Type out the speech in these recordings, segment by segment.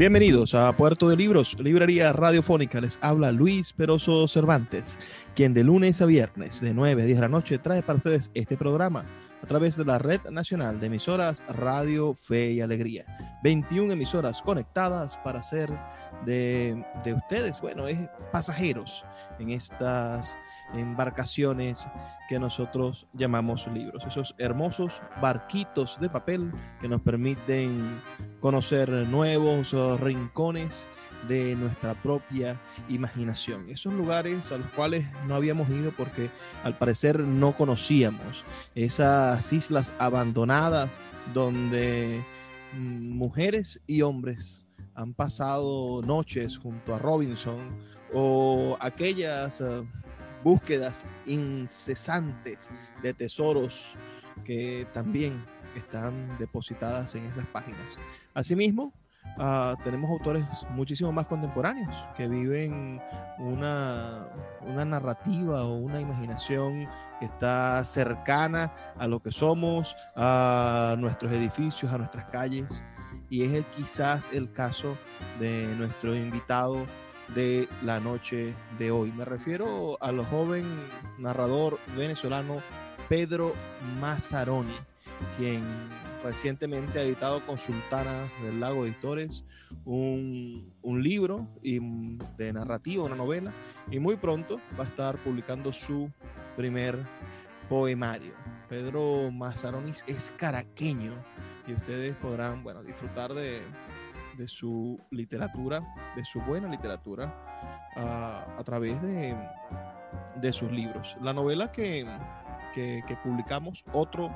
Bienvenidos a Puerto de Libros, librería radiofónica. Les habla Luis Peroso Cervantes, quien de lunes a viernes de 9 a 10 de la noche trae para ustedes este programa a través de la Red Nacional de Emisoras Radio Fe y Alegría. 21 emisoras conectadas para ser de, de ustedes, bueno, es pasajeros en estas embarcaciones que nosotros llamamos libros, esos hermosos barquitos de papel que nos permiten conocer nuevos rincones de nuestra propia imaginación. Esos lugares a los cuales no habíamos ido porque al parecer no conocíamos. Esas islas abandonadas donde mm, mujeres y hombres han pasado noches junto a Robinson o aquellas uh, búsquedas incesantes de tesoros que también están depositadas en esas páginas. Asimismo, uh, tenemos autores muchísimo más contemporáneos que viven una, una narrativa o una imaginación que está cercana a lo que somos, a nuestros edificios, a nuestras calles. Y es quizás el caso de nuestro invitado de la noche de hoy. Me refiero al joven narrador venezolano Pedro Mazzaroni, quien recientemente ha editado con Sultana del Lago Editores un, un libro de narrativa, una novela, y muy pronto va a estar publicando su primer poemario. Pedro Mazzaroni es caraqueño y ustedes podrán bueno, disfrutar de, de su literatura, de su buena literatura, a, través de, de, sus libros. La novela que, que, que, publicamos, Otro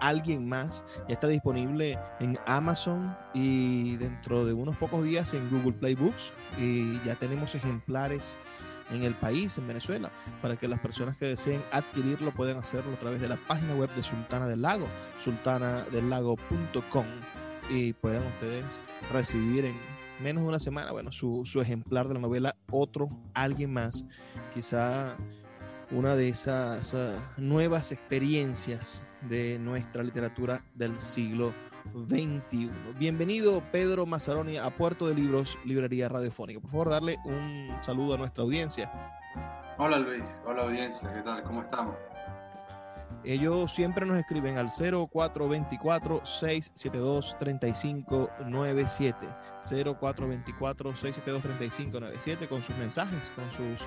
Alguien Más, ya está disponible en Amazon y dentro de unos pocos días en Google Play Books y ya tenemos ejemplares en el país, en Venezuela, para que las personas que deseen adquirirlo puedan hacerlo a través de la página web de Sultana del Lago, sultanadelago.com y puedan ustedes recibir en menos de una semana, bueno, su, su, ejemplar de la novela Otro, alguien más, quizá una de esas nuevas experiencias de nuestra literatura del siglo XXI. Bienvenido Pedro Mazzaroni a Puerto de Libros, Librería Radiofónica. Por favor, darle un saludo a nuestra audiencia. Hola Luis, hola audiencia, ¿qué tal? ¿Cómo estamos? Ellos siempre nos escriben al 0424-672-3597. 0424-672-3597 con sus mensajes, con sus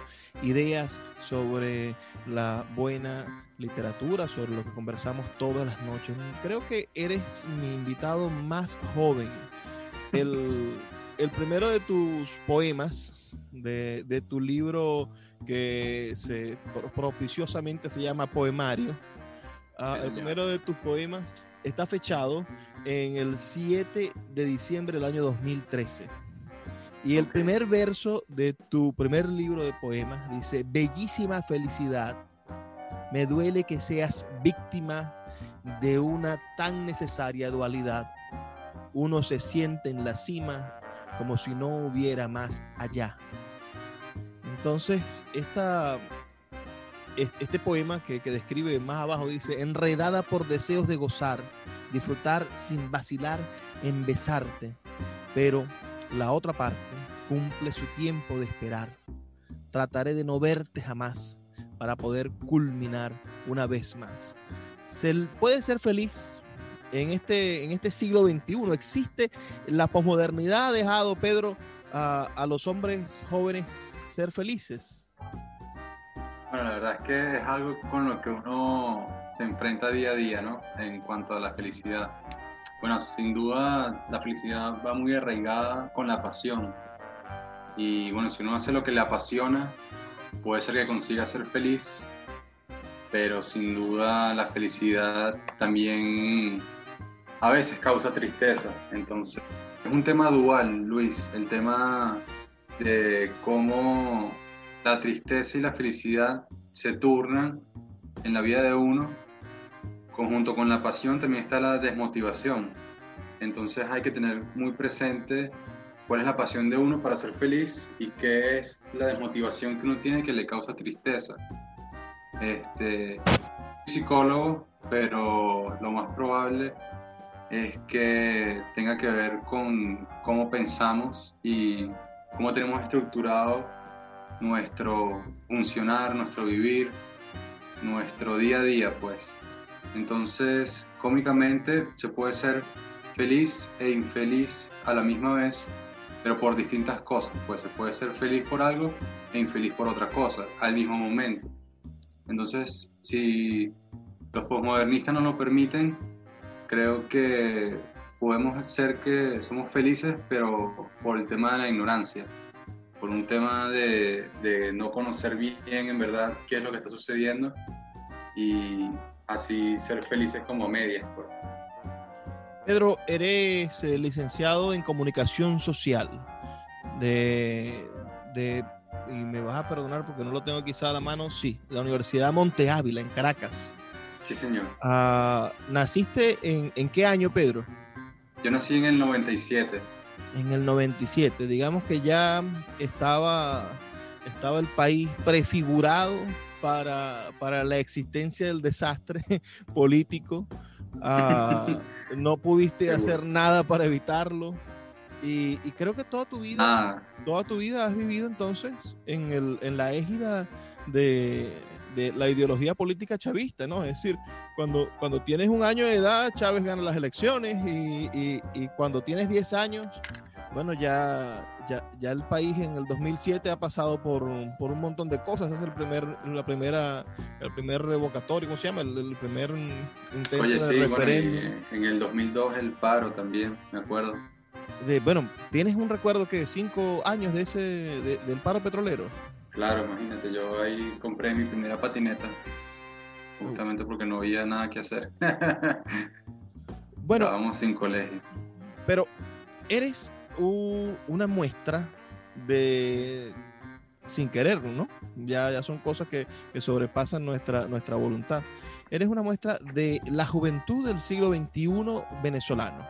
ideas sobre la buena literatura, sobre lo que conversamos todas las noches. Creo que eres mi invitado más joven. El, el primero de tus poemas, de, de tu libro que se propiciosamente se llama Poemario, Uh, el primero de tus poemas está fechado en el 7 de diciembre del año 2013. Y el primer verso de tu primer libro de poemas dice, bellísima felicidad, me duele que seas víctima de una tan necesaria dualidad. Uno se siente en la cima como si no hubiera más allá. Entonces, esta este poema que, que, describe más abajo dice, enredada por deseos de gozar, disfrutar sin vacilar en besarte, pero la otra parte cumple su tiempo de esperar. Trataré de no verte jamás para poder culminar una vez más. Se puede ser feliz en este, en este siglo XXI? ¿Existe la posmodernidad ha dejado, Pedro, a, a los hombres jóvenes ser felices? Bueno, la verdad es que es algo con lo que uno se enfrenta día a día, ¿no? En cuanto a la felicidad. Bueno, sin duda la felicidad va muy arraigada con la pasión. Y bueno, si uno hace lo que le apasiona, puede ser que consiga ser feliz, pero sin duda la felicidad también a veces causa tristeza. Entonces, es un tema dual, Luis, el tema de cómo la tristeza y la felicidad se turnan en la vida de uno. Conjunto con la pasión también está la desmotivación. Entonces hay que tener muy presente cuál es la pasión de uno para ser feliz y qué es la desmotivación que uno tiene que le causa tristeza. Este, psicólogo, pero lo más probable es que tenga que ver con cómo pensamos y cómo tenemos estructurado nuestro funcionar, nuestro vivir, nuestro día a día, pues. Entonces, cómicamente se puede ser feliz e infeliz a la misma vez, pero por distintas cosas. Pues se puede ser feliz por algo e infeliz por otra cosa al mismo momento. Entonces, si los posmodernistas no lo permiten, creo que podemos ser que somos felices, pero por el tema de la ignorancia por un tema de, de, no conocer bien en verdad qué es lo que está sucediendo y así ser felices como medias. Pues. Pedro, eres eh, licenciado en comunicación social de, de, y me vas a perdonar porque no lo tengo quizá a la mano, sí, la Universidad Monte Ávila en Caracas. Sí, señor. Uh, ¿Naciste en, en qué año, Pedro? Yo nací en el 97 en el 97. Digamos que ya estaba, estaba el país prefigurado para, para la existencia del desastre político. Uh, no pudiste hacer nada para evitarlo. Y, y, creo que toda tu vida, ah. toda tu vida has vivido entonces en, el, en la égida de, de la ideología política chavista, ¿no? Es decir, cuando, cuando tienes un año de edad, Chávez gana las elecciones y, y, y cuando tienes 10 años, bueno, ya, ya, ya, el país en el 2007 ha pasado por, por un montón de cosas. Es el primer, la primera, el primer revocatorio, ¿cómo se llama? El, el primer intento Oye, sí, de referéndum. Bueno, en el 2002 el paro también, me acuerdo. De, bueno, ¿tienes un recuerdo que cinco años de ese, de, del paro petrolero? Claro, imagínate, yo ahí compré mi primera patineta, justamente porque no había nada que hacer. bueno, estábamos sin colegio. Pero eres una muestra de sin quererlo, ¿no? Ya, ya son cosas que, que, sobrepasan nuestra, nuestra voluntad. Eres una muestra de la juventud del siglo XXI venezolano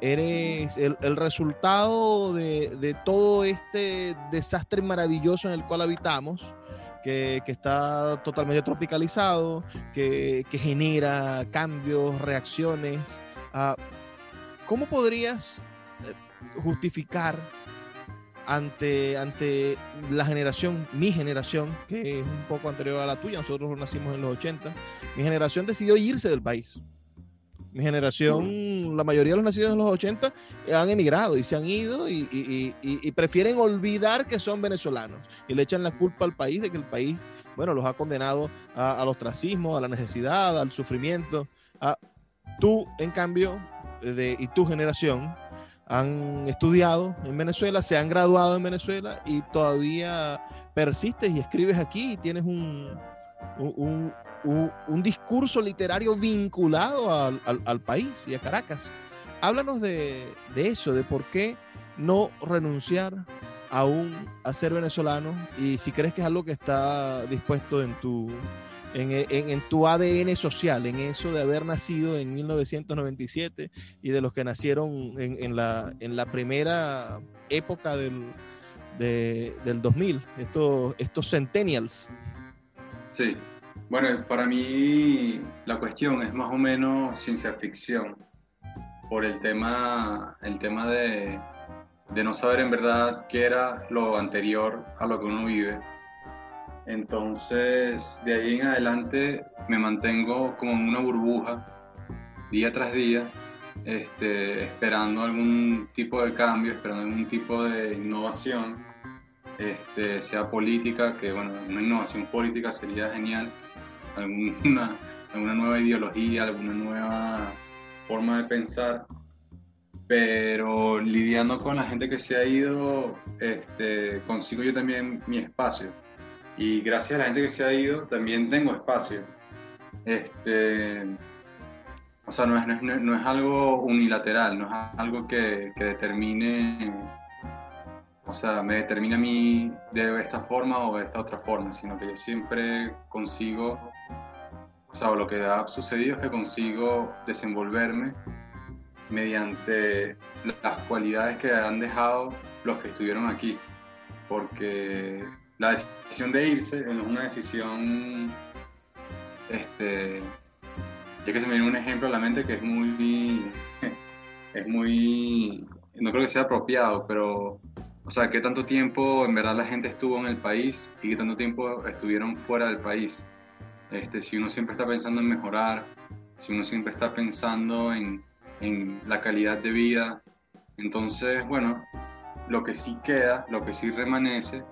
eres el, el resultado de, de, todo este desastre maravilloso en el cual habitamos, que, está totalmente tropicalizado, que, genera cambios, reacciones. Uh, ¿Cómo podrías eh, justificar ante, ante la generación, mi generación, que es un poco anterior a la tuya, nosotros nacimos en los 80, mi generación decidió irse del país mi generación, la mayoría de los nacidos en los 80 han emigrado y se han ido y, prefieren olvidar que son venezolanos y le echan la culpa al país de que el país, bueno, los ha condenado a, al ostracismo, a la necesidad, al sufrimiento. A, tú, en cambio, de, y tu generación han estudiado en Venezuela, se han graduado en Venezuela y todavía persistes y escribes aquí y tienes un, un, un, discurso literario vinculado al, al, al, país y a Caracas. Háblanos de, de, eso, de por qué no renunciar aún a ser venezolano y si crees que es algo que está dispuesto en tu, en, en, en, tu ADN social, en eso de haber nacido en 1997 y de los que nacieron en, en la, en la primera época del, de, del 2000, estos, estos centennials. Sí, bueno, para mí la cuestión es más o menos ciencia ficción, por el tema, el tema de, de no saber en verdad qué era lo anterior a lo que uno vive. Entonces, de ahí en adelante me mantengo como en una burbuja día tras día, este, esperando algún tipo de cambio, esperando algún tipo de innovación, este, sea política, que bueno, una innovación política sería genial, alguna, alguna nueva ideología, alguna nueva forma de pensar, pero lidiando con la gente que se ha ido, este, consigo yo también mi espacio. Y gracias a la gente que se ha ido, también tengo espacio. Este, o sea, no es, no, es, algo unilateral, no es algo que, que, determine, o sea, me determina a mí de esta forma o de esta otra forma, sino que yo siempre consigo, o sea, lo que ha sucedido es que consigo desenvolverme mediante las cualidades que han dejado los que estuvieron aquí, porque la decisión de irse es una decisión, este, ya que se me viene un ejemplo a la mente que es muy, es muy, no creo que sea apropiado, pero, o sea, qué tanto tiempo en verdad la gente estuvo en el país y qué tanto tiempo estuvieron fuera del país. Este, si uno siempre está pensando en mejorar, si uno siempre está pensando en, en la calidad de vida. Entonces, bueno, lo que sí queda, lo que sí remanece,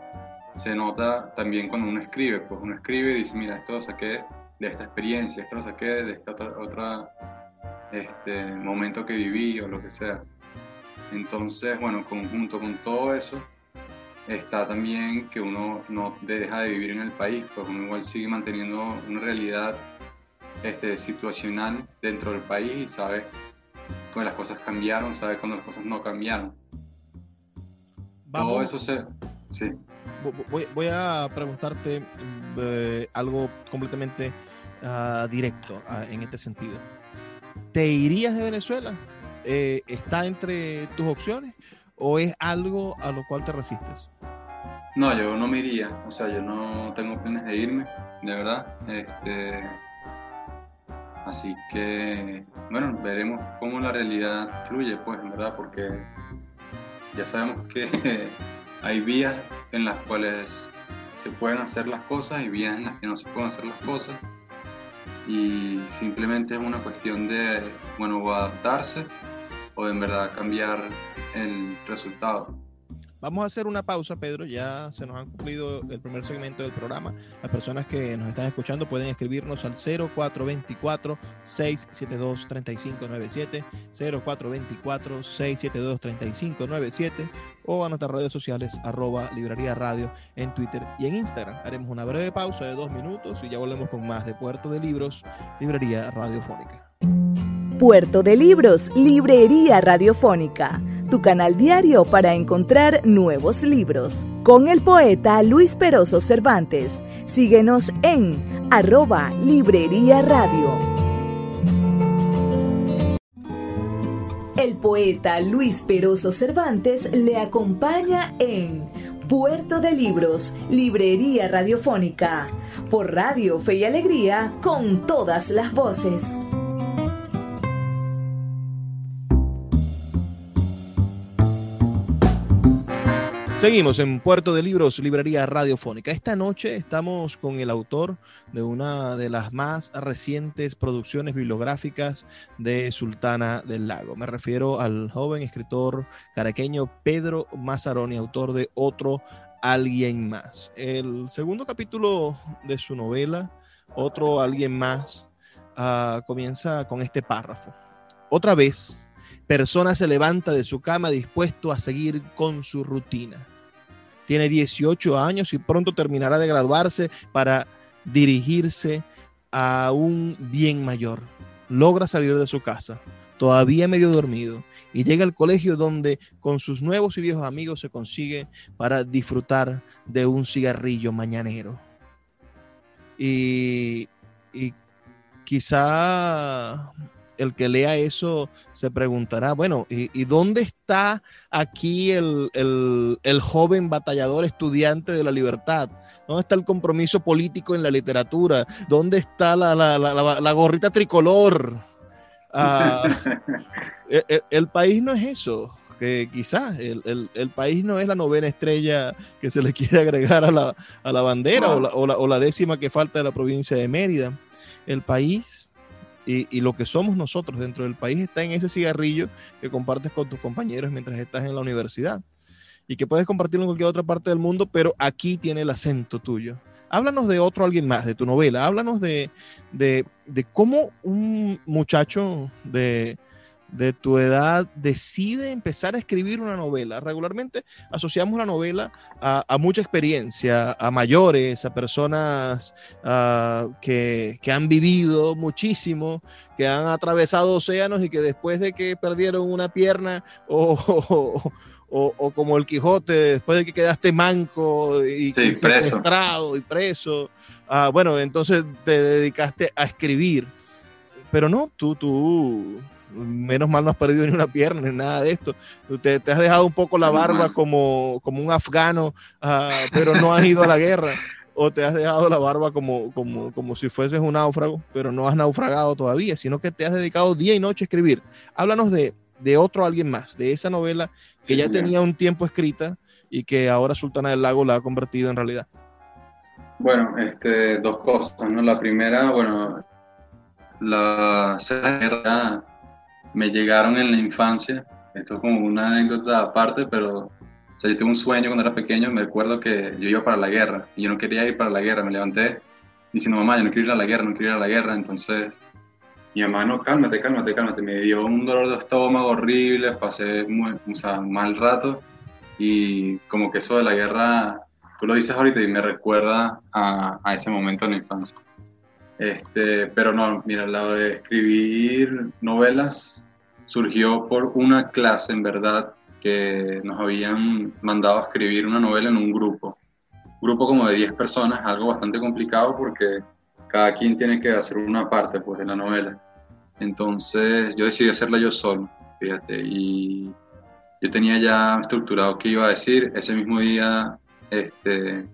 se nota también cuando uno escribe. Pues uno escribe y dice, mira, esto lo saqué de esta experiencia, esto lo saqué de este otro este, momento que viví o lo que sea. Entonces, bueno, conjunto con todo eso, está también que uno no deja de vivir en el país, pues uno igual sigue manteniendo una realidad este, situacional dentro del país y sabe cuando las cosas cambiaron, sabe cuando las cosas no cambiaron. Todo eso se... Sí. Voy, a preguntarte eh, algo completamente ah, directo ah, en este sentido. ¿Te irías de Venezuela? Eh, ¿Está entre tus opciones o es algo a lo cual te resistes? No, yo no me iría, o sea, yo no tengo planes de irme, de verdad. Este, Así que, bueno, veremos cómo la realidad fluye, pues, ¿verdad? Porque ya sabemos que hay vías en las cuales se pueden hacer las cosas y vías en las que no se pueden hacer las cosas. Y simplemente es una cuestión de, bueno, o adaptarse o en verdad cambiar el resultado. Vamos a hacer una pausa, Pedro. Ya se nos ha cumplido el primer segmento del programa. Las personas que nos están escuchando pueden escribirnos al 0424-672-3597, 0424-672-3597 o a nuestras redes sociales arroba librería radio en Twitter y en Instagram. Haremos una breve pausa de dos minutos y ya volvemos con más de Puerto de Libros, Librería Radiofónica. Puerto de Libros, Librería Radiofónica tu canal diario para encontrar nuevos libros. Con el poeta Luis Peroso Cervantes. Síguenos en arroba Librería Radio. El poeta Luis Peroso Cervantes le acompaña en Puerto de Libros, Librería Radiofónica, por Radio Fe y Alegría, con todas las voces. Seguimos en Puerto de Libros, Librería Radiofónica. Esta noche estamos con el autor de una de las más recientes producciones bibliográficas de Sultana del Lago. Me refiero al joven escritor caraqueño Pedro Mazzaroni, autor de Otro Alguien Más. El segundo capítulo de su novela, Otro Alguien Más, ah, comienza con este párrafo. Otra vez, persona se levanta de su cama dispuesto a seguir con su rutina tiene 18 años y pronto terminará de graduarse para dirigirse a un bien mayor. Logra salir de su casa, todavía medio dormido, y llega al colegio donde con sus nuevos y viejos amigos se consigue para disfrutar de un cigarrillo mañanero. Y, y quizá el que lea eso se preguntará, bueno, ¿y, dónde está aquí el, joven batallador estudiante de la libertad? ¿Dónde está el compromiso político en la literatura? ¿Dónde está la, gorrita tricolor? Ah, e, e, el, país no es eso, que quizás el, país no es la novena estrella que se le quiere agregar a la, bandera o, o la décima que falta de la provincia de Mérida. El país y, lo que somos nosotros dentro del país está en ese cigarrillo que compartes con tus compañeros mientras estás en la universidad y que puedes compartirlo en cualquier otra parte del mundo, pero aquí tiene el acento tuyo. Háblanos de otro alguien más, de tu novela. Háblanos de, de cómo un muchacho de, de tu edad decide empezar a escribir una novela. Regularmente asociamos la novela a, a mucha experiencia, a mayores, a personas uh, que, que, han vivido muchísimo, que han atravesado océanos y que después de que perdieron una pierna o, o, o, o como el Quijote, después de que quedaste manco y, sí, y secuestrado y preso, uh, bueno, entonces te dedicaste a escribir. Pero no, tú, tú, menos mal no has perdido ni una pierna ni nada de esto. Te, te has dejado un poco la barba como, como un afgano, uh, pero no has ido a la guerra. O te has dejado la barba como, como, como si fueses un náufrago, pero no has naufragado todavía, sino que te has dedicado día y noche a escribir. Háblanos de, de otro alguien más, de esa novela que sí, ya tenía un tiempo escrita y que ahora Sultana del Lago la ha convertido en realidad. Bueno, este, dos cosas, ¿no? La primera, bueno, la guerra me llegaron en la infancia. Esto es como una anécdota aparte, pero o sea, yo tuve un sueño cuando era pequeño. Me recuerdo que yo iba para la guerra y yo no quería ir para la guerra. Me levanté diciendo, mamá, yo no quiero ir a la guerra, no quiero ir a la guerra. Entonces, mi mamá, no, cálmate, cálmate, cálmate. Me dio un dolor de estómago horrible, pasé o sea, mal rato y como que eso de la guerra, tú lo dices ahorita y me recuerda a, a ese momento en la infancia. Este, pero no, mira, lado de escribir novelas surgió por una clase, en verdad, que nos habían mandado a escribir una novela en un grupo. Un grupo como de 10 personas, algo bastante complicado porque cada quien tiene que hacer una parte pues, de la novela. Entonces yo decidí hacerla yo solo, fíjate, y yo tenía ya estructurado qué iba a decir. Ese mismo día este,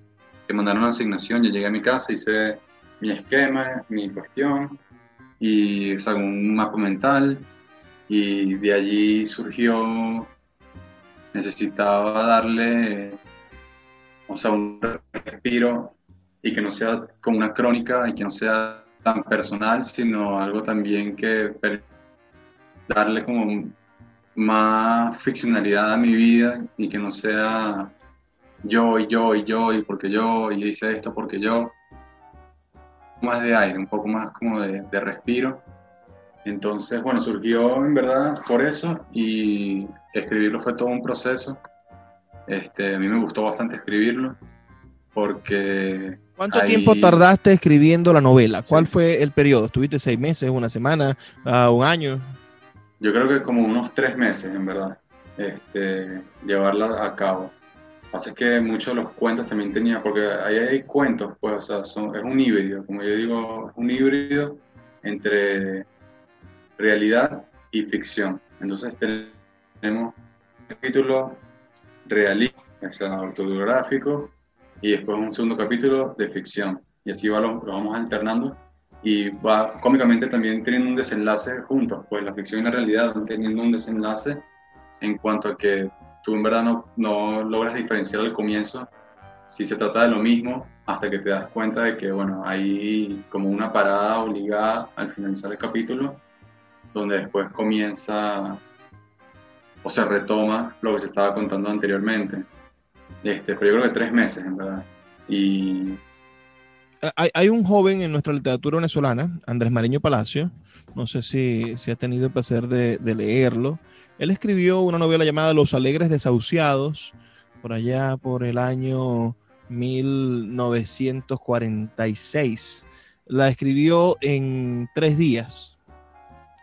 que mandaron la asignación, yo llegué a mi casa, hice mi esquema, mi cuestión, y o sea, un mapa mental, y de allí surgió, necesitaba darle, o sea, un respiro y que no sea como una crónica y que no sea tan personal, sino algo también que darle como más ficcionalidad a mi vida y que no sea yo y yo y yo y porque yo y hice esto porque yo más de aire, un poco más como de, de, respiro. Entonces, bueno, surgió en verdad por eso y escribirlo fue todo un proceso. Este, a mí me gustó bastante escribirlo porque... ¿Cuánto ahí... tiempo tardaste escribiendo la novela? ¿Cuál sí. fue el periodo? ¿Estuviste seis meses, una semana, uh, un año? Yo creo que como unos tres meses, en verdad, este, llevarla a cabo pasa que muchos de los cuentos también tenía, porque ahí hay cuentos, pues, o sea, son, es un híbrido, como yo digo, es un híbrido entre realidad y ficción. Entonces tenemos un capítulo realista, o sea, autobiográfico, y después un segundo capítulo de ficción. Y así va, lo, lo vamos alternando y va cómicamente también teniendo un desenlace juntos, pues la ficción y la realidad van teniendo un desenlace en cuanto a que tú en verdad no, no, logras diferenciar al comienzo si se trata de lo mismo hasta que te das cuenta de que, bueno, hay como una parada obligada al finalizar el capítulo donde después comienza o se retoma lo que se estaba contando anteriormente. Este, pero yo creo que tres meses, en verdad. Y... Hay, hay un joven en nuestra literatura venezolana, Andrés Mariño Palacio, no sé si, si ha tenido el placer de leerlo, él escribió una novela llamada Los Alegres Desahuciados, por allá por el año 1946. La escribió en tres días.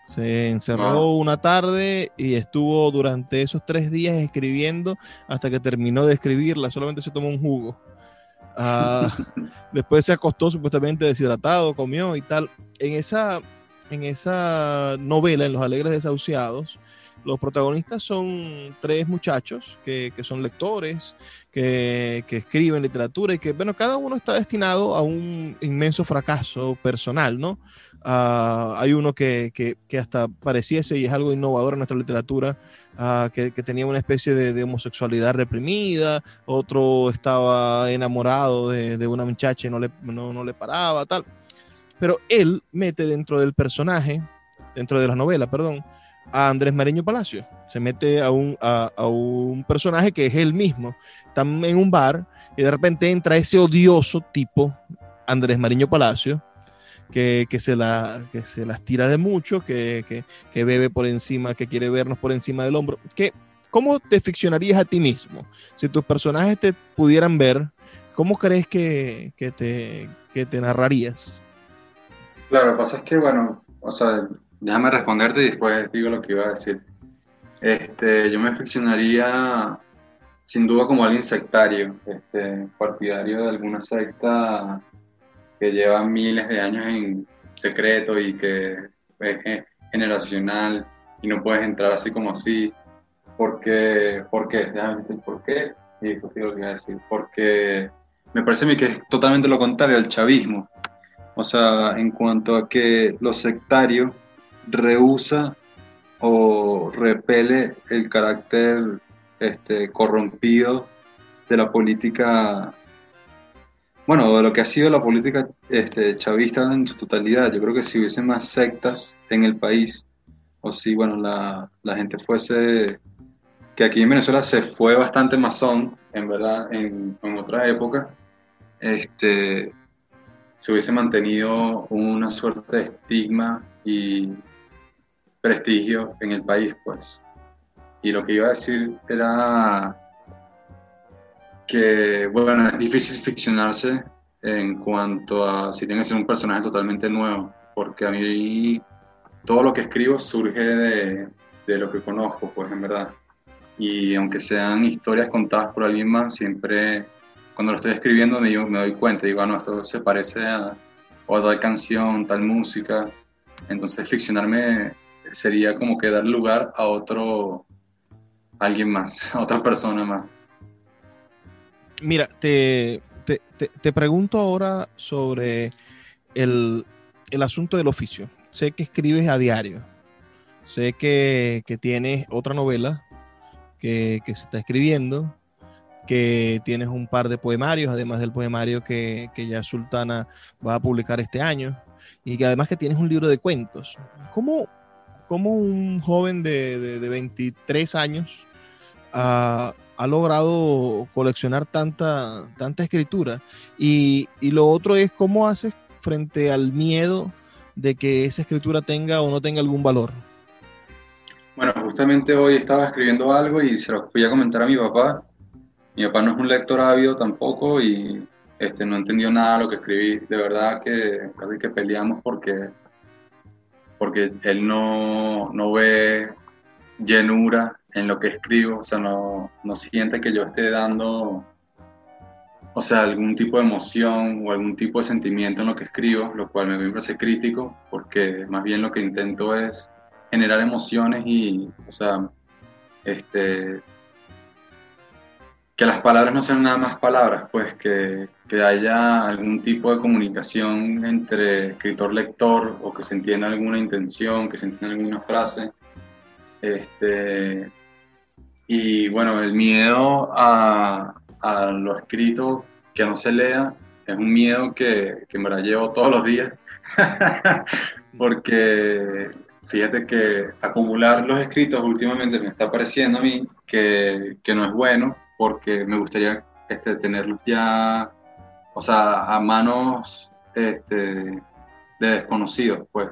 Se encerró una tarde y estuvo durante esos tres días escribiendo hasta que terminó de escribirla. Solamente se tomó un jugo. Uh, después se acostó supuestamente deshidratado, comió y tal. En esa, en esa novela, en Los Alegres Desahuciados, los protagonistas son tres muchachos que, son lectores, que, escriben literatura y que, bueno, cada uno está destinado a un inmenso fracaso personal, ¿no? Uh, hay uno que, que, hasta pareciese, y es algo innovador en nuestra literatura, uh, que, tenía una especie de, de, homosexualidad reprimida, otro estaba enamorado de, de una muchacha y no le, no, no le paraba, tal. pero él mete dentro del personaje, dentro de la novela, perdón, a Andrés Mariño Palacio. Se mete a un, a, un personaje que es él mismo. Están en un bar y de repente entra ese odioso tipo, Andrés Mariño Palacio, que, que, se, la, que se las tira de mucho, que, que, que, bebe por encima, que quiere vernos por encima del hombro. Que, ¿Cómo te ficcionarías a ti mismo? Si tus personajes te pudieran ver, ¿cómo crees que, que te, que te narrarías? Claro, lo que pasa es que, bueno, o sea, déjame responderte y después digo lo que iba a decir. Este, yo me ficcionaría sin duda como alguien sectario, este, partidario de alguna secta que lleva miles de años en secreto y que es generacional y no puedes entrar así como así. Porque, ¿Por qué? Déjame decir por qué. Y después digo lo que iba a decir. Porque me parece a mí que es totalmente lo contrario al chavismo. O sea, en cuanto a que lo sectario rehúsa o repele el carácter este, corrompido de la política, bueno, de lo que ha sido la política este, chavista en su totalidad. Yo creo que si hubiese más sectas en el país, o si, bueno, la, la gente fuese, que aquí en Venezuela se fue bastante masón, en verdad, en, en otra época, este, se hubiese mantenido una suerte de estigma y prestigio en el país, pues. Y lo que iba a decir era que, bueno, es difícil ficcionarse en cuanto a si tiene que ser un personaje totalmente nuevo, porque a mí todo lo que escribo surge de, de lo que conozco, pues en verdad. Y aunque sean historias contadas por alguien más, siempre cuando lo estoy escribiendo me, me doy cuenta, digo, ah, no, esto se parece a, a tal canción, tal música. Entonces ficcionarme sería como que dar lugar a otro, alguien más, a otra persona más. Mira, te, te, te, pregunto ahora sobre el, el, asunto del oficio. Sé que escribes a diario, sé que, que tienes otra novela que, que, se está escribiendo, que tienes un par de poemarios, además del poemario que, que ya Sultana va a publicar este año, y que además que tienes un libro de cuentos. ¿Cómo, cómo un joven de, de, 23 años ha, ha, logrado coleccionar tanta, tanta escritura? Y, y, lo otro es cómo haces frente al miedo de que esa escritura tenga o no tenga algún valor. Bueno, justamente hoy estaba escribiendo algo y se lo fui a comentar a mi papá. Mi papá no es un lector ávido tampoco y este, no entendió nada de lo que escribí. De verdad que casi que peleamos porque porque él no, no ve llenura en lo que escribo, o sea, no, no siente que yo esté dando, o sea, algún tipo de emoción o algún tipo de sentimiento en lo que escribo, lo cual me parece crítico, porque más bien lo que intento es generar emociones y, o sea, este, que las palabras no sean nada más palabras, pues que, que haya algún tipo de comunicación entre escritor-lector o que se entienda alguna intención, que se entienda alguna frase. Este, y bueno, el miedo a, a, lo escrito que no se lea es un miedo que, que me la llevo todos los días, porque fíjate que acumular los escritos últimamente me está pareciendo a mí que, que no es bueno porque me gustaría este, tenerlos ya, o sea, a manos este, de desconocidos, pues,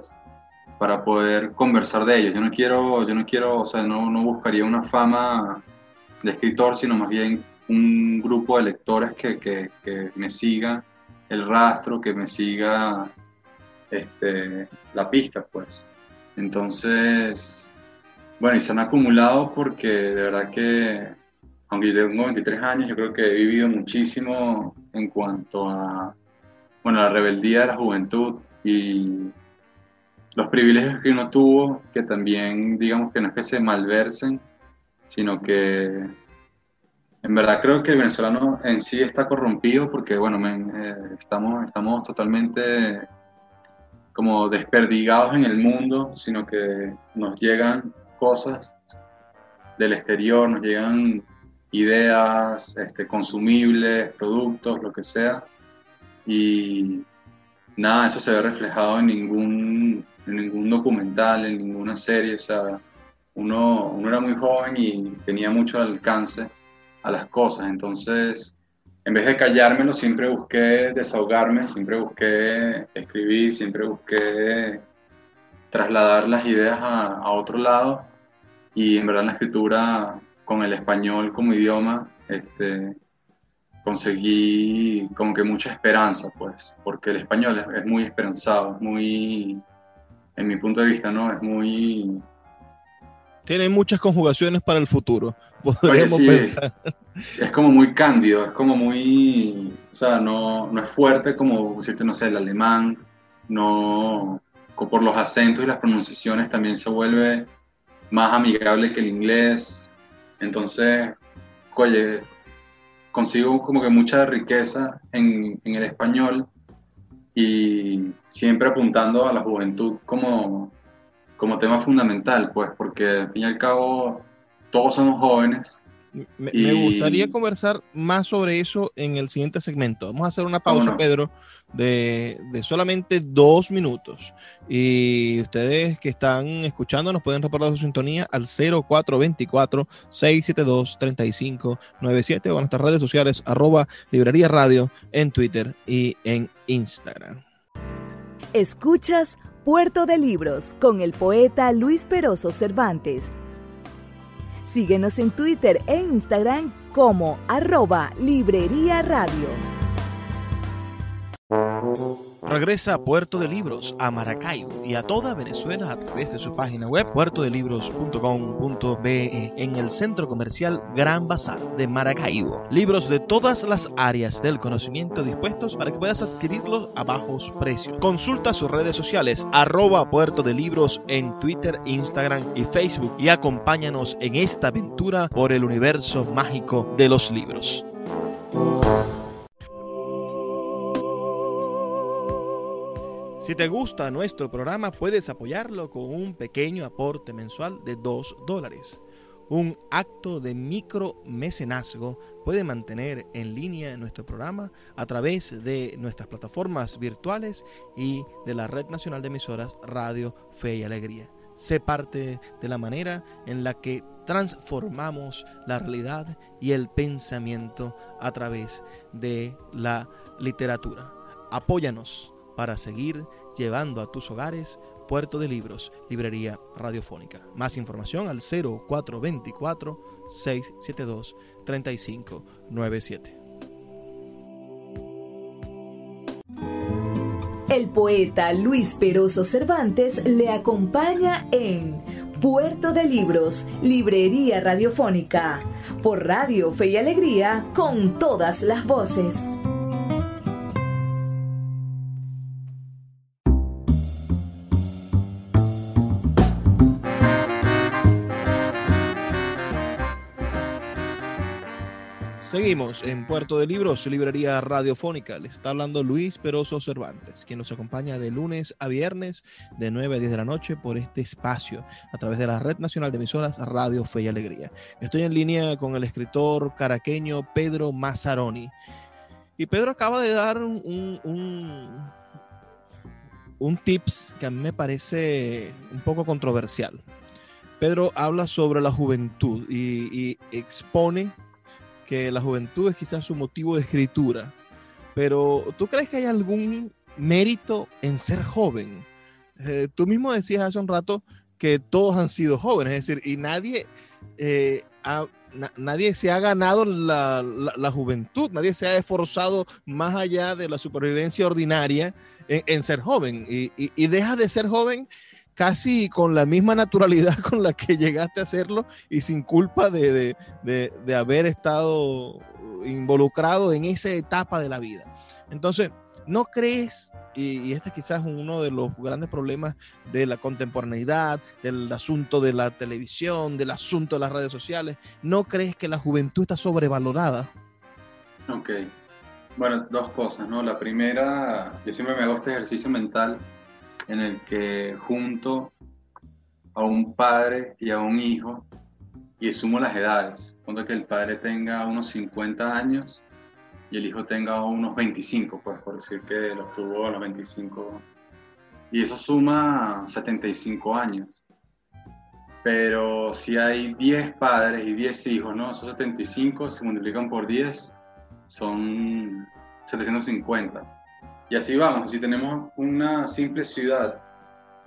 para poder conversar de ellos. Yo no quiero, yo no quiero, o sea, no, no buscaría una fama de escritor, sino más bien un grupo de lectores que, que, que me siga el rastro, que me siga este, la pista, pues. Entonces, bueno, y se han acumulado porque de verdad que aunque yo tengo 23 años, yo creo que he vivido muchísimo en cuanto a, bueno, la rebeldía de la juventud y los privilegios que uno tuvo, que también, digamos que no es que se malversen, sino que en verdad creo que el venezolano en sí está corrompido porque, bueno, eh, estamos, estamos totalmente como desperdigados en el mundo, sino que nos llegan cosas del exterior, nos llegan ideas, este, consumibles, productos, lo que sea. Y, nada eso se ve reflejado en ningún, en ningún documental, en ninguna serie. O sea, uno, uno era muy joven y tenía mucho alcance a las cosas. Entonces, en vez de callármelo, siempre busqué desahogarme, siempre busqué escribir, siempre busqué trasladar las ideas a otro lado. Y en verdad la escritura con el español como idioma, este, conseguí como que mucha esperanza, pues, porque el español es, muy esperanzado, muy, en mi punto de vista, ¿no? Es muy... Tiene muchas conjugaciones para el futuro, podríamos pensar. Es como muy cándido, es como muy, o sea, no, no es fuerte como, decirte, no sé, el alemán, no, por los acentos y las pronunciaciones también se vuelve más amigable que el inglés. Entonces, oye, consigo como que mucha riqueza en, en, el español y siempre apuntando a la juventud como, como tema fundamental, pues, porque al fin y al cabo todos somos jóvenes. Me, me gustaría conversar más sobre eso en el siguiente segmento. Vamos a hacer una pausa, Pedro, de, de, solamente dos minutos. Y ustedes que están escuchando nos pueden reportar su sintonía al 0424-672-3597 o en nuestras redes sociales arroba librería radio en Twitter y en Instagram. Escuchas Puerto de Libros con el poeta Luis Peroso Cervantes. Síguenos en Twitter e Instagram como arroba librería radio. Regresa a Puerto de Libros, a Maracaibo y a toda Venezuela a través de su página web puertodelibros.com.be en el centro comercial Gran Bazar de Maracaibo. Libros de todas las áreas del conocimiento dispuestos para que puedas adquirirlos a bajos precios. Consulta sus redes sociales arroba Puerto de Libros en Twitter, Instagram y Facebook y acompáñanos en esta aventura por el universo mágico de los libros. Si te gusta nuestro programa, puedes apoyarlo con un pequeño aporte mensual de 2 dólares. Un acto de micromecenazgo puede mantener en línea nuestro programa a través de nuestras plataformas virtuales y de la Red Nacional de Emisoras Radio Fe y Alegría. Sé parte de la manera en la que transformamos la realidad y el pensamiento a través de la literatura. Apóyanos para seguir llevando a tus hogares Puerto de Libros, Librería Radiofónica. Más información al 0424-672-3597. El poeta Luis Peroso Cervantes le acompaña en Puerto de Libros, Librería Radiofónica, por Radio Fe y Alegría, con todas las voces. Seguimos en Puerto de Libros, librería radiofónica. Le está hablando Luis Peroso Cervantes, quien nos acompaña de lunes a viernes de 9 a 10 de la noche por este espacio a través de la Red Nacional de Emisoras Radio Fe y Alegría. Estoy en línea con el escritor caraqueño Pedro Mazzaroni. Y Pedro acaba de dar un, un, tips que a mí me parece un poco controversial. Pedro habla sobre la juventud y expone que la juventud es quizás su motivo de escritura, pero ¿tú crees que hay algún mérito en ser joven? Eh, tú mismo decías hace un rato que todos han sido jóvenes, es decir, y nadie, eh, ha, na, nadie se ha ganado la, la, juventud, nadie se ha esforzado más allá de la supervivencia ordinaria en, ser joven, y, y, y deja de ser joven casi con la misma naturalidad con la que llegaste a hacerlo y sin culpa de, de, de, haber estado involucrado en esa etapa de la vida. Entonces, ¿no crees, y, y este quizás es uno de los grandes problemas de la contemporaneidad, del asunto de la televisión, del asunto de las redes sociales, ¿no crees que la juventud está sobrevalorada? Ok. Bueno, dos cosas, ¿no? La primera, yo siempre me hago este ejercicio mental en el que junto a un padre y a un hijo y sumo las edades. Cuando que el padre tenga unos 50 años y el hijo tenga unos 25, pues por decir que los tuvo a los 25. Y eso suma 75 años. Pero si hay 10 padres y 10 hijos, ¿no? Esos 75 se multiplican por 10, son 750. Y así vamos, si tenemos una simple ciudad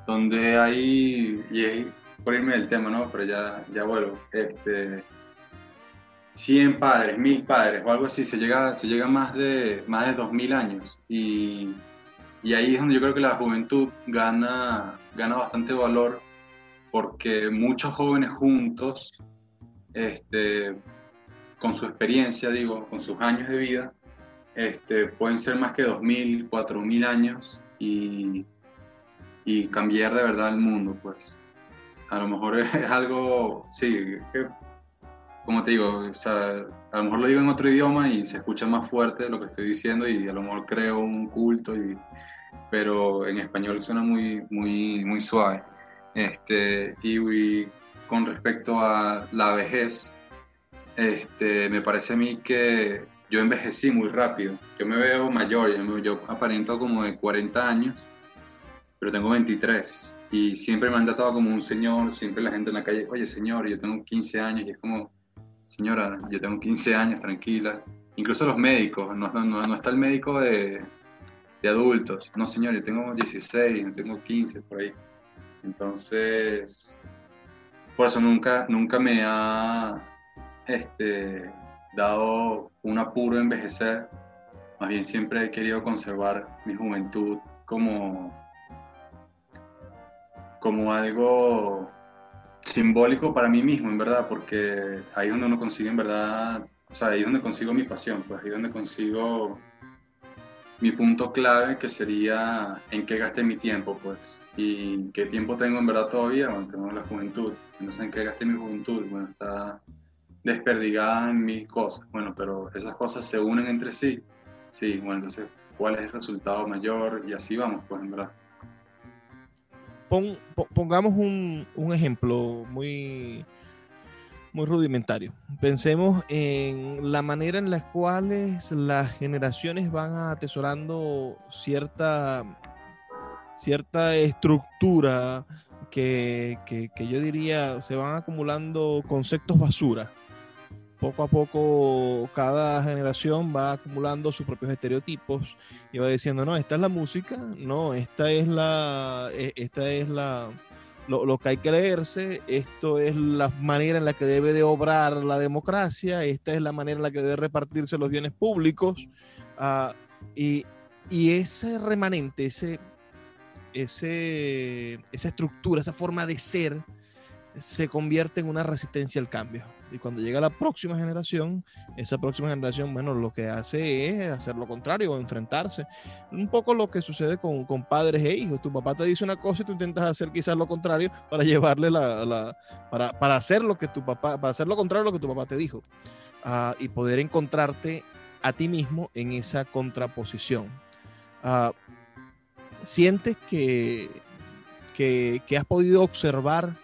donde hay, y por irme del tema, ¿no? Pero ya, ya vuelvo, este, 100 padres, 1000 padres o algo así, se llega, se llega a más de, más de 2000 años. Y, y, ahí es donde yo creo que la juventud gana, gana bastante valor porque muchos jóvenes juntos, este, con su experiencia, digo, con sus años de vida, este, pueden ser más que 2.000, 4.000 años y, y cambiar de verdad el mundo, pues. A lo mejor es algo, sí, como te digo, o sea, a lo mejor lo digo en otro idioma y se escucha más fuerte lo que estoy diciendo y a lo mejor creo un culto, y, pero en español suena muy, muy, muy suave. Este, y, con respecto a la vejez, este, me parece a mí que yo envejecí muy rápido. Yo me veo mayor, yo, aparento como de 40 años, pero tengo 23 y siempre me han tratado como un señor, siempre la gente en la calle, oye señor, yo tengo 15 años y es como, señora, yo tengo 15 años, tranquila. Incluso los médicos, no, no, está el médico de, de, adultos. No, señor, yo tengo 16, yo tengo 15 por ahí. Entonces, por eso nunca, nunca me ha este, dado un apuro envejecer. Más bien siempre he querido conservar mi juventud como, como algo simbólico para mí mismo, en verdad, porque ahí es donde uno consigue, en verdad, o sea, ahí es donde consigo mi pasión, pues ahí es donde consigo mi punto clave, que sería en qué gasté mi tiempo, pues, y qué tiempo tengo en verdad todavía, bueno, tengo la juventud, sé en qué gasté mi juventud, bueno, está desperdigada en mis cosas, bueno, pero esas cosas se unen entre sí, sí, bueno, entonces, ¿cuál es el resultado mayor? Y así vamos, pues, en verdad pongamos un, ejemplo muy, muy rudimentario. Pensemos en la manera en la cual las generaciones van atesorando cierta, cierta estructura que, que, yo diría se van acumulando conceptos basura poco a poco cada generación va acumulando sus propios estereotipos y va diciendo, no, esta es la música, no, esta es la, e, esta es la, lo, que hay que leerse, esto es la manera en la que debe de obrar la democracia, esta es la manera en la que debe repartirse los bienes públicos, uh, y, y, ese remanente, ese, ese, esa estructura, esa forma de ser, se convierte en una resistencia al cambio y cuando llega la próxima generación, esa próxima generación, bueno, lo que hace es hacer lo contrario, enfrentarse. Un poco lo que sucede con, con padres e hijos. Tu papá te dice una cosa y tú intentas hacer quizás lo contrario para llevarle la, la para, para, hacer lo que tu papá, para hacer lo contrario a lo que tu papá te dijo. Uh, y poder encontrarte a ti mismo en esa contraposición. Uh, sientes que, que, que has podido observar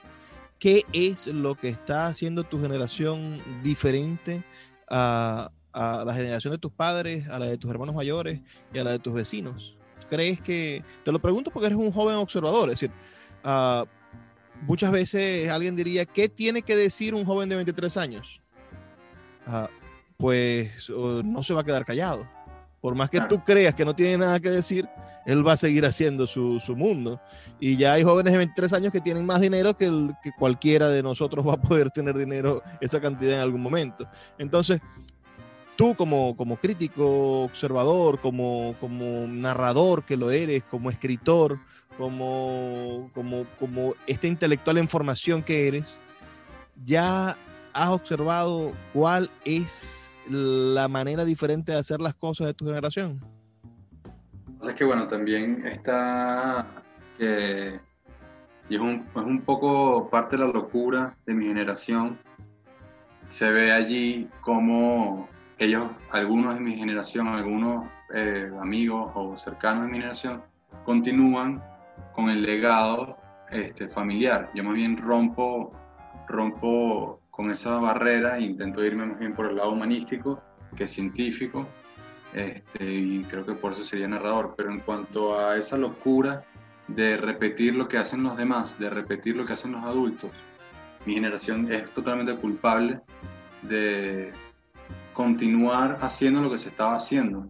¿Qué es lo que está haciendo tu generación diferente a, la generación de tus padres, a la de tus hermanos mayores y a la de tus vecinos? ¿Crees que.? Te lo pregunto porque eres un joven observador. Es decir, ah, muchas veces alguien diría: ¿qué tiene que decir un joven de 23 años? Ah, pues no se va a quedar callado. Por más que tú creas que no tiene nada que decir, él va a seguir haciendo su, mundo. Y ya hay jóvenes de 23 años que tienen más dinero que, que cualquiera de nosotros va a poder tener dinero, esa cantidad en algún momento. Entonces, tú como, como crítico, observador, como, como narrador que lo eres, como escritor, como, como, como este intelectual en formación que eres, ya has observado cuál es la manera diferente de hacer las cosas de tu generación es que, bueno, también está que y es un, es un poco parte de la locura de mi generación. Se ve allí como ellos, algunos de mi generación, algunos eh, amigos o cercanos de mi generación, continúan con el legado este, familiar. Yo más bien rompo, rompo con esa barrera e intento irme más bien por el lado humanístico que científico este, y creo que por eso sería narrador. Pero en cuanto a esa locura de repetir lo que hacen los demás, de repetir lo que hacen los adultos, mi generación es totalmente culpable de continuar haciendo lo que se estaba haciendo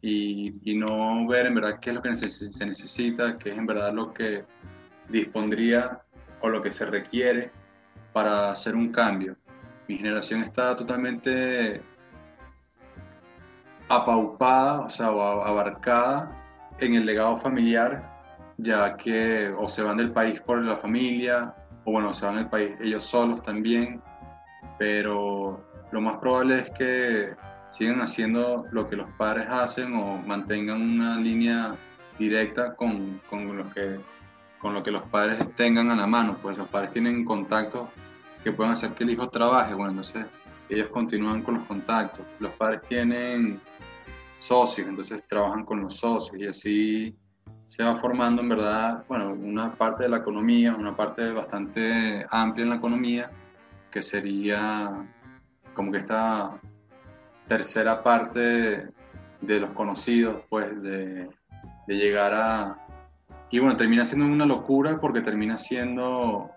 y, y no ver en verdad qué es lo que se necesita, qué es en verdad lo que dispondría o lo que se requiere para hacer un cambio. Mi generación está totalmente apaupada, o sea, abarcada en el legado familiar, ya que o se van del país por la familia, o bueno, se van del país ellos solos también, pero lo más probable es que sigan haciendo lo que los padres hacen o mantengan una línea directa con, con, lo, que, con lo que los padres tengan a la mano, pues los padres tienen contactos que pueden hacer que el hijo trabaje, bueno, entonces ellos continúan con los contactos, los padres tienen socios, entonces trabajan con los socios y así se va formando en verdad, bueno, una parte de la economía, una parte bastante amplia en la economía, que sería como que esta tercera parte de los conocidos, pues, de, de llegar a... Y bueno, termina siendo una locura porque termina siendo,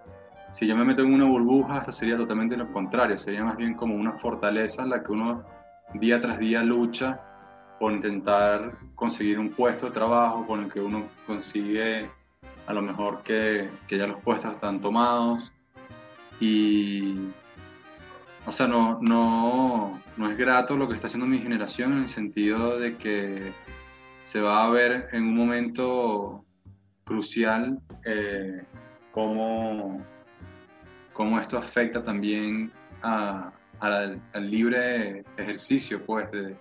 si yo me meto en una burbuja, esto sería totalmente lo contrario, sería más bien como una fortaleza en la que uno día tras día lucha por intentar conseguir un puesto de trabajo con el que uno consigue a lo mejor que, que ya los puestos están tomados. Y o sea, no, no, no es grato lo que está haciendo mi generación en el sentido de que se va a ver en un momento crucial eh, cómo, cómo, esto afecta también al libre ejercicio pues, de,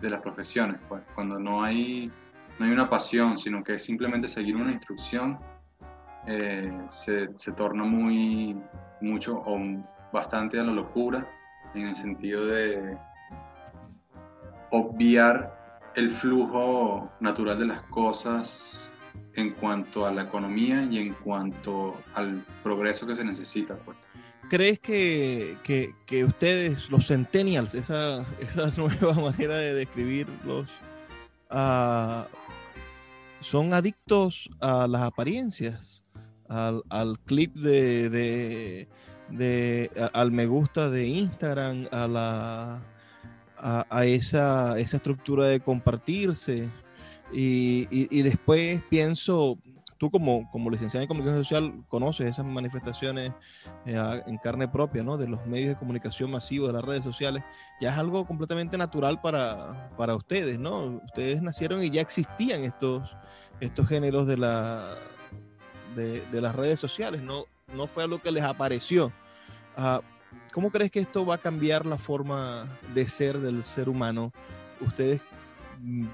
de, las profesiones. Pues. Cuando no hay, no hay una pasión, sino que es simplemente seguir una instrucción, eh, se, se, torna muy, mucho o bastante a la locura en el sentido de obviar el flujo natural de las cosas en cuanto a la economía y en cuanto al progreso que se necesita. Pues. ¿Crees que, que, ustedes, los centennials, esa, esa nueva manera de describirlos, uh, son adictos a las apariencias, al, al clip de, de, al me gusta de Instagram, a, la, a, esa, esa, estructura de compartirse. Y, y, después pienso, tú como, como licenciada en comunicación social conoces esas manifestaciones eh, en carne propia, ¿no? De los medios de comunicación masivos, de las redes sociales. Ya es algo completamente natural para, para ustedes, ¿no? Ustedes nacieron y ya existían estos, estos géneros de, la, de, las redes sociales, ¿no? no fue algo que les apareció. Ah, ¿Cómo crees que esto va a cambiar la forma de ser del ser humano? ¿Ustedes mm,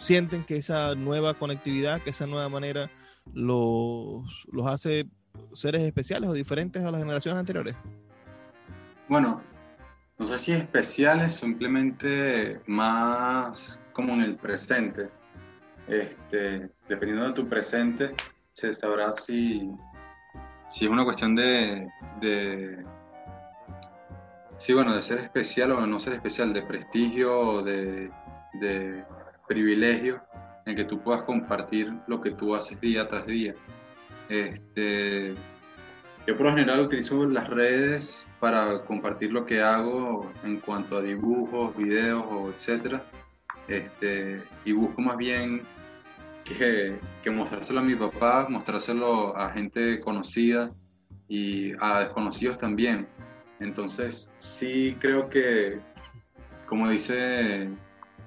sienten que esa nueva conectividad, que esa nueva manera los, los hace seres especiales o diferentes a las generaciones anteriores? Bueno, no sé si especiales, simplemente más como en el presente. Este, dependiendo de tu presente, se sabrá si si es una cuestión de, de, sí, bueno, de ser especial o no ser especial, de prestigio o de, de privilegio en que tú puedas compartir lo que tú haces día tras día. Este, yo por lo general utilizo las redes para compartir lo que hago en cuanto a dibujos, videos o etcétera. Este, y busco más bien que, que mostrárselo a mi papá, mostrárselo a gente conocida y a desconocidos también. Entonces, sí creo que, como dice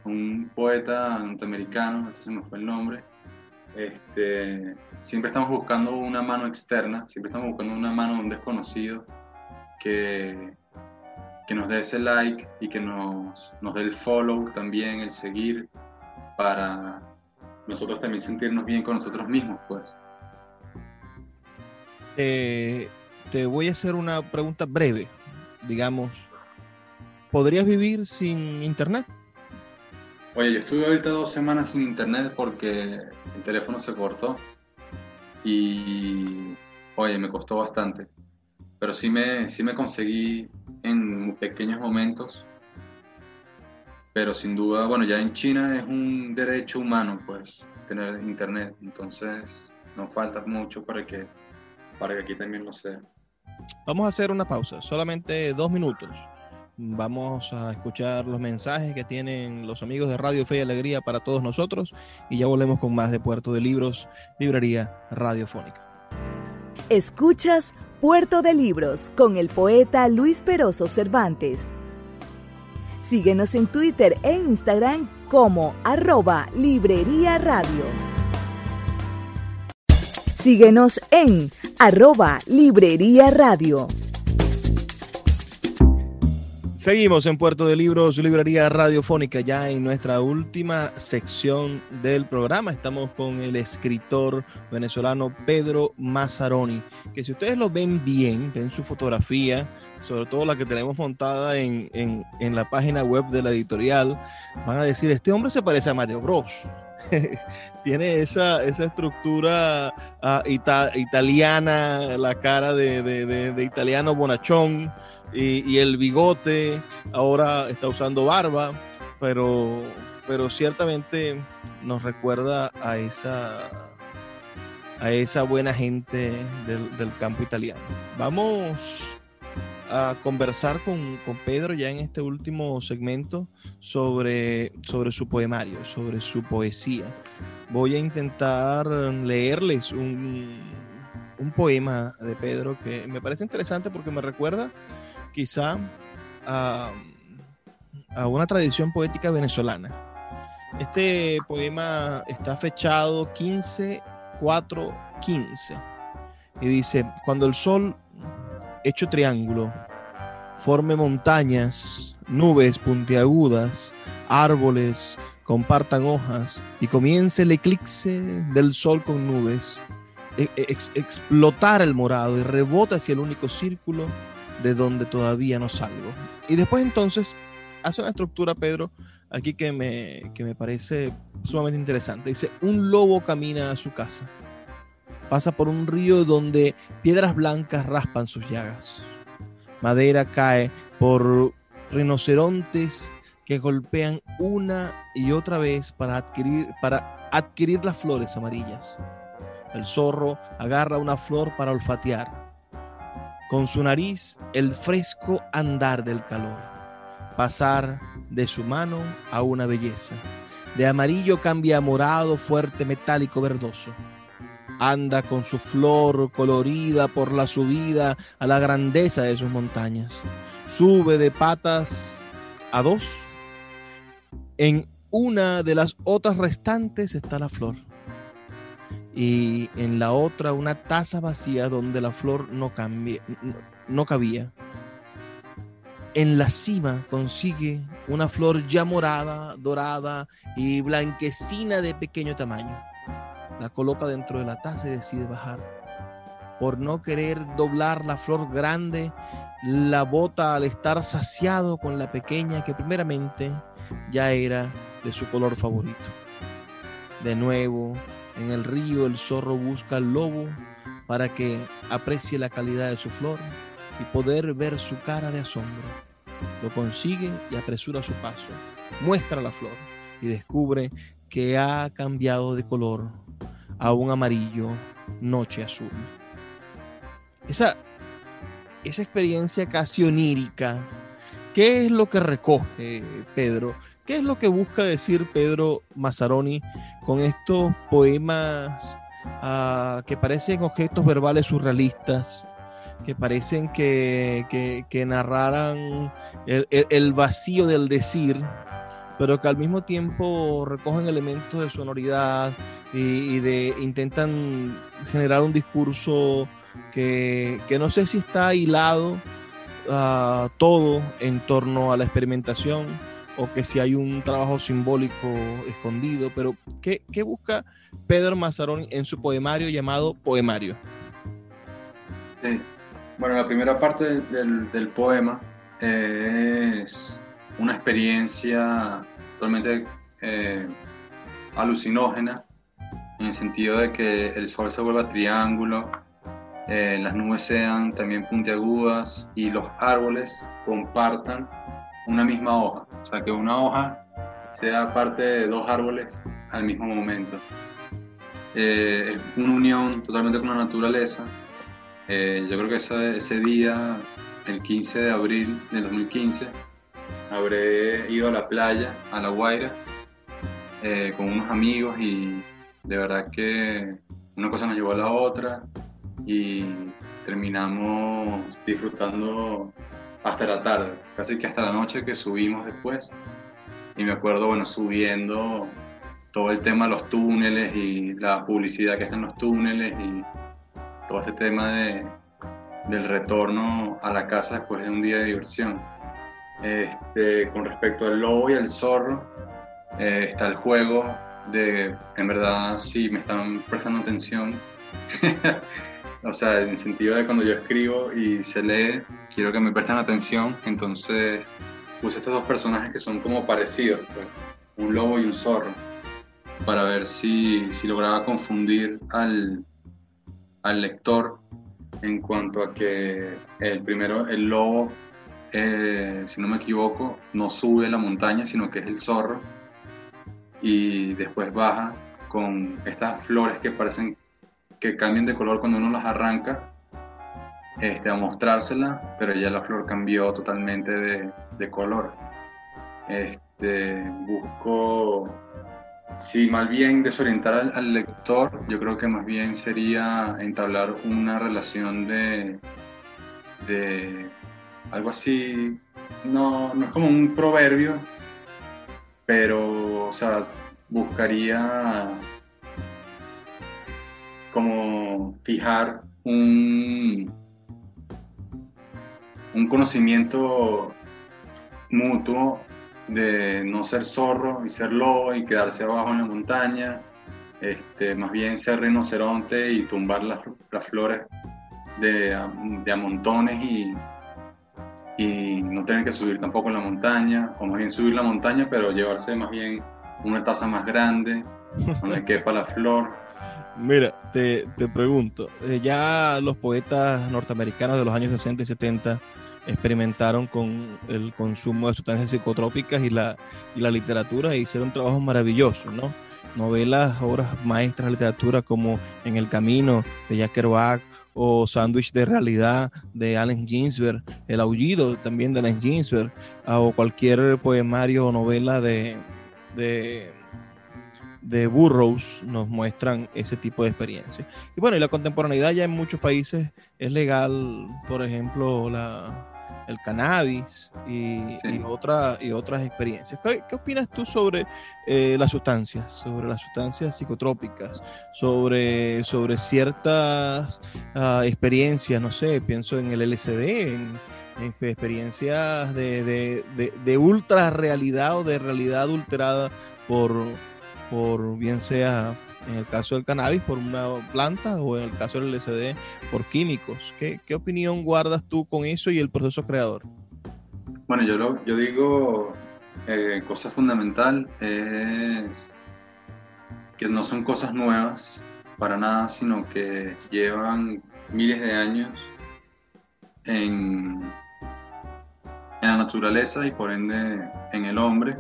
un poeta norteamericano, este se me fue el nombre, este, siempre estamos buscando una mano externa, siempre estamos buscando una mano de un desconocido que, que nos dé ese like y que nos, nos dé el follow también, el seguir, para nosotros también sentirnos bien con nosotros mismos, pues. Te voy a hacer una pregunta breve, digamos. ¿Podrías vivir sin internet? Oye, yo estuve ahorita dos semanas sin internet porque el teléfono se cortó y, oye, me costó bastante. Pero sí me, sí me conseguí en pequeños momentos pero sin duda, bueno, ya en China es un derecho humano, pues, tener internet, entonces no falta mucho para que, para que aquí también lo sea. Vamos a hacer una pausa, solamente dos minutos. Vamos a escuchar los mensajes que tienen los amigos de Radio Fe y Alegría para todos nosotros y ya volvemos con más de Puerto de Libros, Librería Radiofónica. Escuchas Puerto de Libros con el poeta Luis Peroso Cervantes. Síguenos en Twitter e Instagram como arroba Librería Radio. Síguenos en arroba Librería Radio. Seguimos en Puerto de Libros, Librería Radiofónica, ya en nuestra última sección del programa. Estamos con el escritor venezolano Pedro Mazzaroni, que si ustedes lo ven bien, ven su fotografía, sobre todo la que tenemos montada en, la página web de la editorial, van a decir, este hombre se parece a Mario Bros. Tiene esa, esa estructura ah, italiana, la cara de italiano bonachón y, el bigote, ahora está usando barba, pero, pero ciertamente nos recuerda a esa, a esa buena gente del, campo italiano. Vamos a conversar con, Pedro ya en este último segmento sobre, sobre su poemario, sobre su poesía. Voy a intentar leerles un, un poema de Pedro que me parece interesante porque me recuerda quizá a, una tradición poética venezolana. Este poema está fechado 15, 4, 15 y dice, cuando el sol hecho triángulo forme montañas, nubes puntiagudas, árboles compartan hojas y comience el eclipse del sol con nubes, e, e, explotar el morado y rebota hacia el único círculo de donde todavía no salgo. Y después entonces hace una estructura, Pedro, aquí que me, que me parece sumamente interesante. Dice, un lobo camina a su casa. Pasa por un río donde piedras blancas raspan sus llagas. Madera cae por rinocerontes que golpean una y otra vez para adquirir, para adquirir las flores amarillas. El zorro agarra una flor para olfatear con su nariz el fresco andar del calor, pasar de su mano a una belleza. De amarillo cambia a morado, fuerte, metálico, verdoso. Anda con su flor colorida por la subida a la grandeza de sus montañas. Sube de patas a dos. En una de las otras restantes está la flor y en la otra una taza vacía donde la flor no, cambia, no cabía. En la cima consigue una flor ya morada, dorada y blanquecina de pequeño tamaño. La coloca dentro de la taza y decide bajar. Por no querer doblar la flor grande, la bota al estar saciado con la pequeña que primeramente ya era de su color favorito. De nuevo, en el río el zorro busca al lobo para que aprecie la calidad de su flor y poder ver su cara de asombro. Lo consigue y apresura su paso. Muestra la flor y descubre que ha cambiado de color a un amarillo noche azul. Esa, esa experiencia casi onírica, ¿qué es lo que recoge Pedro? ¿Qué es lo que busca decir Pedro Mazzaroni con estos poemas ah, que parecen objetos verbales surrealistas, que parecen que, que, narraran el, vacío del decir, pero que al mismo tiempo recogen elementos de sonoridad y, de intentan generar un discurso que, no sé si está hilado uh, todo en torno a la experimentación o que si hay un trabajo simbólico escondido, pero ¿qué, busca Pedro Mazarón en su poemario llamado Poemario? Sí. Bueno, la primera parte del, poema es una experiencia totalmente eh, alucinógena, en el sentido de que el sol se vuelva triángulo, eh, las nubes sean también puntiagudas y los árboles compartan una misma hoja o sea, que una hoja sea parte de dos árboles al mismo momento. Eh, es una unión totalmente con la naturaleza. Eh, yo creo que ese, día, el 15 de abril del 2015, habré ido a la playa, a La Guaira, eh, con unos amigos y de verdad que una cosa nos llevó a la otra y terminamos disfrutando hasta la tarde, casi que hasta la noche que subimos después. Y me acuerdo, bueno, subiendo todo el tema de los túneles y la publicidad que está en los túneles y todo este tema de, del retorno a la casa después de un día de diversión. Este, con respecto al lobo y al zorro, eh, está el juego de, en verdad, si me están prestando atención, o sea, en el sentido de cuando yo escribo y se lee, quiero que me presten atención, entonces puse estos dos personajes que son como parecidos, pues, un lobo y un zorro, para ver si, si lograba confundir al, al lector en cuanto a que el primero, el lobo, eh, si no me equivoco, no sube la montaña, sino que es el zorro y después baja con estas flores que parecen que cambian de color cuando uno las arranca este, a mostrársela, pero ya la flor cambió totalmente de, de color. Este, busco, si más bien desorientar al, al, lector, yo creo que más bien sería entablar una relación de, de algo así, no, no es como un proverbio, pero, o sea, buscaría como fijar un, un conocimiento mutuo de no ser zorro y ser lobo y quedarse abajo en la montaña, este, más bien ser rinoceronte y tumbar las, las flores de, de a montones y, y no tener que subir tampoco la montaña, o más bien subir la montaña, pero llevarse más bien una taza más grande, donde quepa la flor. Mira, te, te pregunto, eh, ya los poetas norteamericanos de los años 60 y 70 experimentaron con el consumo de sustancias psicotrópicas y la, y la literatura e hicieron trabajos maravillosos, ¿no? Novelas, obras maestras de literatura como En el Camino de Jack Kerouac o Sándwich de Realidad de Allen Ginsberg, El Aullido también de Allen Ginsberg, o cualquier poemario o novela de, de, de Burroughs nos muestran ese tipo de experiencia. Y bueno, y la contemporaneidad ya en muchos países es legal, por ejemplo, la, el cannabis y, sí. y, otra, y otras experiencias. ¿Qué, qué opinas tú sobre eh, las sustancias, sobre las sustancias psicotrópicas, sobre, sobre ciertas uh, experiencias, no sé, pienso en el LSD, en, en experiencias de, de, de, de, ultra realidad o de realidad adulterada por, por bien sea en el caso del cannabis por una planta o en el caso del LSD por químicos. ¿Qué, qué opinión guardas tú con eso y el proceso creador? Bueno, yo, lo, yo digo, eh, cosa fundamental es que no son cosas nuevas para nada, sino que llevan miles de años en, en la naturaleza y por ende en el hombre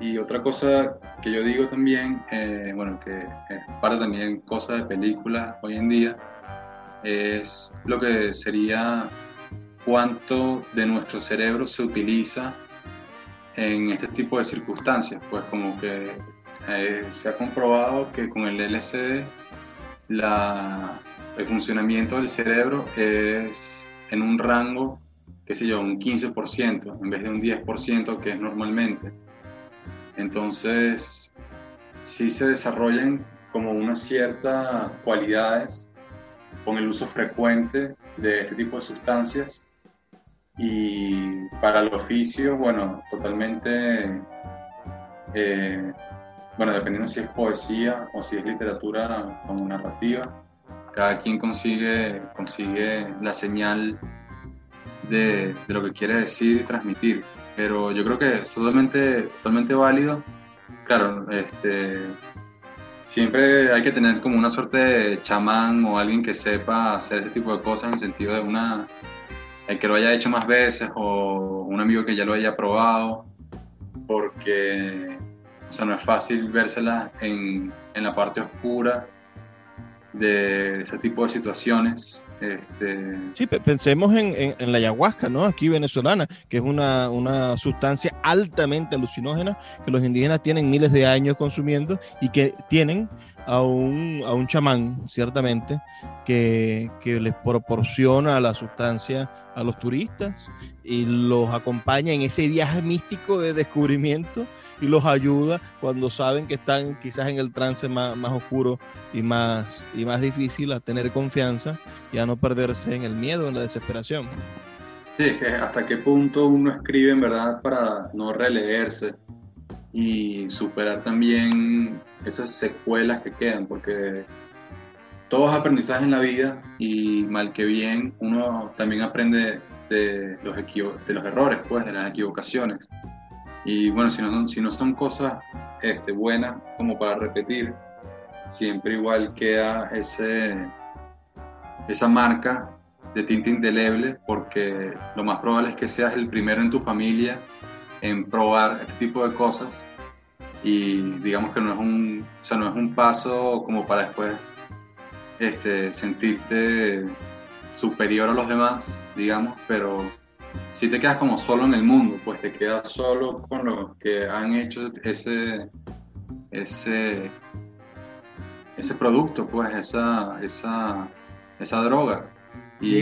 y otra cosa que yo digo también, eh, bueno, que es parte también cosa de películas hoy en día, es lo que sería cuánto de nuestro cerebro se utiliza en este tipo de circunstancias. Pues como que eh, se ha comprobado que con el LSD la, el funcionamiento del cerebro es en un rango, qué sé yo, un 15% en vez de un 10% que es normalmente. Entonces, sí se desarrollan como unas ciertas cualidades con el uso frecuente de este tipo de sustancias. Y para el oficio, bueno, totalmente, eh, bueno, dependiendo si es poesía o si es literatura como narrativa, cada quien consigue, consigue la señal de, de lo que quiere decir y transmitir pero yo creo que es totalmente, totalmente válido. Claro, este, siempre hay que tener como una suerte de chamán o alguien que sepa hacer ese tipo de cosas en el sentido de una, el que lo haya hecho más veces o un amigo que ya lo haya probado. porque o sea, no es fácil vérsela en, en la parte oscura de ese tipo de situaciones. Este... Sí, pensemos en, en, la ayahuasca, ¿no? Aquí venezolana, que es una, una, sustancia altamente alucinógena que los indígenas tienen miles de años consumiendo y que tienen a un, a un chamán, ciertamente, que, que les proporciona la sustancia a los turistas y los acompaña en ese viaje místico de descubrimiento y los ayuda cuando saben que están quizás en el trance más, más oscuro y más, y más difícil a tener confianza y a no perderse en el miedo, en la desesperación. Sí, es que hasta qué punto uno escribe en verdad para no releerse y superar también esas secuelas que quedan, porque todo es aprendizaje en la vida y mal que bien uno también aprende de los, de los errores, pues, de las equivocaciones. Y bueno, si no son, si no son cosas este, buenas como para repetir, siempre igual queda ese, esa marca de tinta indeleble, porque lo más probable es que seas el primero en tu familia en probar este tipo de cosas. Y digamos que no es un, o sea, no es un paso como para después este, sentirte superior a los demás, digamos, pero si te quedas como solo en el mundo, pues te quedas solo con los que han hecho ese, ese, ese producto, pues esa, esa, esa droga. Y...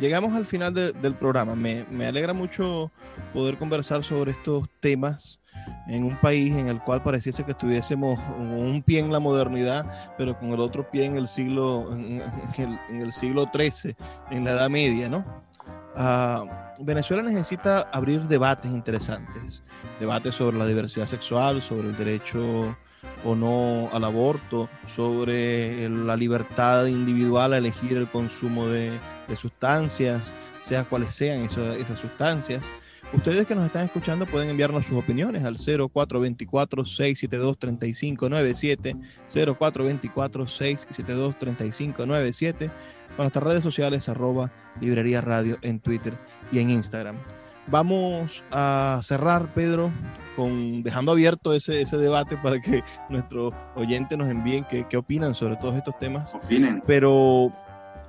llegamos al final de, del programa. Me, me, alegra mucho poder conversar sobre estos temas en un país en el cual pareciese que estuviésemos un pie en la modernidad, pero con el otro pie en el siglo, en, el, en el siglo XIII, en la Edad Media, ¿no? Uh, Venezuela necesita abrir debates interesantes, debates sobre la diversidad sexual, sobre el derecho o no al aborto, sobre la libertad individual a elegir el consumo de, sustancias, sea cuales sean esas, esas sustancias. Ustedes que nos están escuchando pueden enviarnos sus opiniones al 0424-672-3597, 0424-672-3597 con nuestras redes sociales, arroba librería radio en Twitter y en Instagram. Vamos a cerrar, Pedro, con dejando abierto ese, ese debate para que nuestros oyentes nos envíen qué, qué opinan sobre todos estos temas. Opinen. Pero,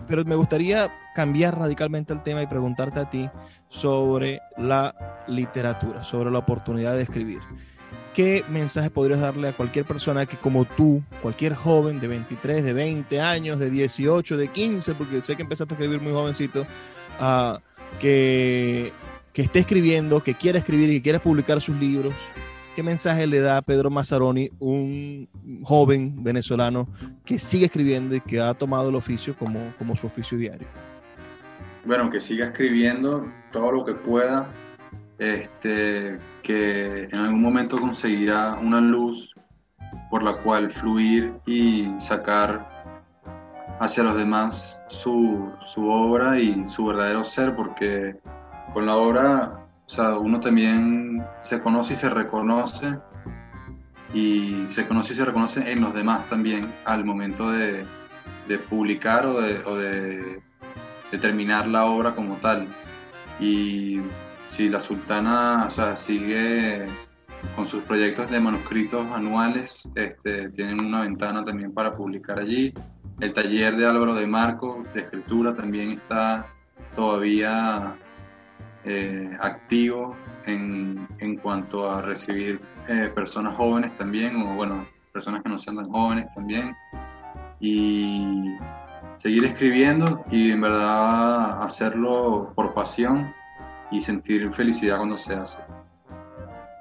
pero me gustaría cambiar radicalmente el tema y preguntarte a ti sobre la literatura, sobre la oportunidad de escribir. ¿Qué mensaje podrías darle a cualquier persona que como tú, cualquier joven de 23, de 20 años, de 18, de 15, porque sé que empezaste a escribir muy jovencito, uh, que, que esté escribiendo, que quiera escribir y que quiera publicar sus libros? ¿Qué mensaje le da a Pedro Mazzaroni, un joven venezolano que sigue escribiendo y que ha tomado el oficio como, como su oficio diario? Bueno, que siga escribiendo todo lo que pueda, este, que en algún momento conseguirá una luz por la cual fluir y sacar hacia los demás su, su obra y su verdadero ser, porque con la obra o uno también se conoce y se reconoce y se conoce y se reconoce en los demás también al momento de, de publicar o de, o de terminar la obra como tal. Y si la sultana o sea, sigue con sus proyectos de manuscritos anuales, este, tienen una ventana también para publicar allí. El taller de Álvaro de Marco de escritura también está todavía eh, activo en, en, cuanto a recibir eh, personas jóvenes también, o bueno, personas que no sean tan jóvenes también. Y seguir escribiendo y en verdad hacerlo por pasión y sentir felicidad cuando se hace.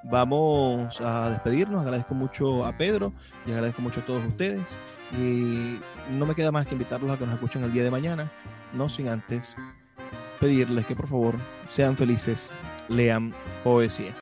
Vamos a despedirnos, agradezco mucho a Pedro y agradezco mucho a todos ustedes y no me queda más que invitarlos a que nos escuchen el día de mañana, no sin antes pedirles que por favor sean felices, lean poesía.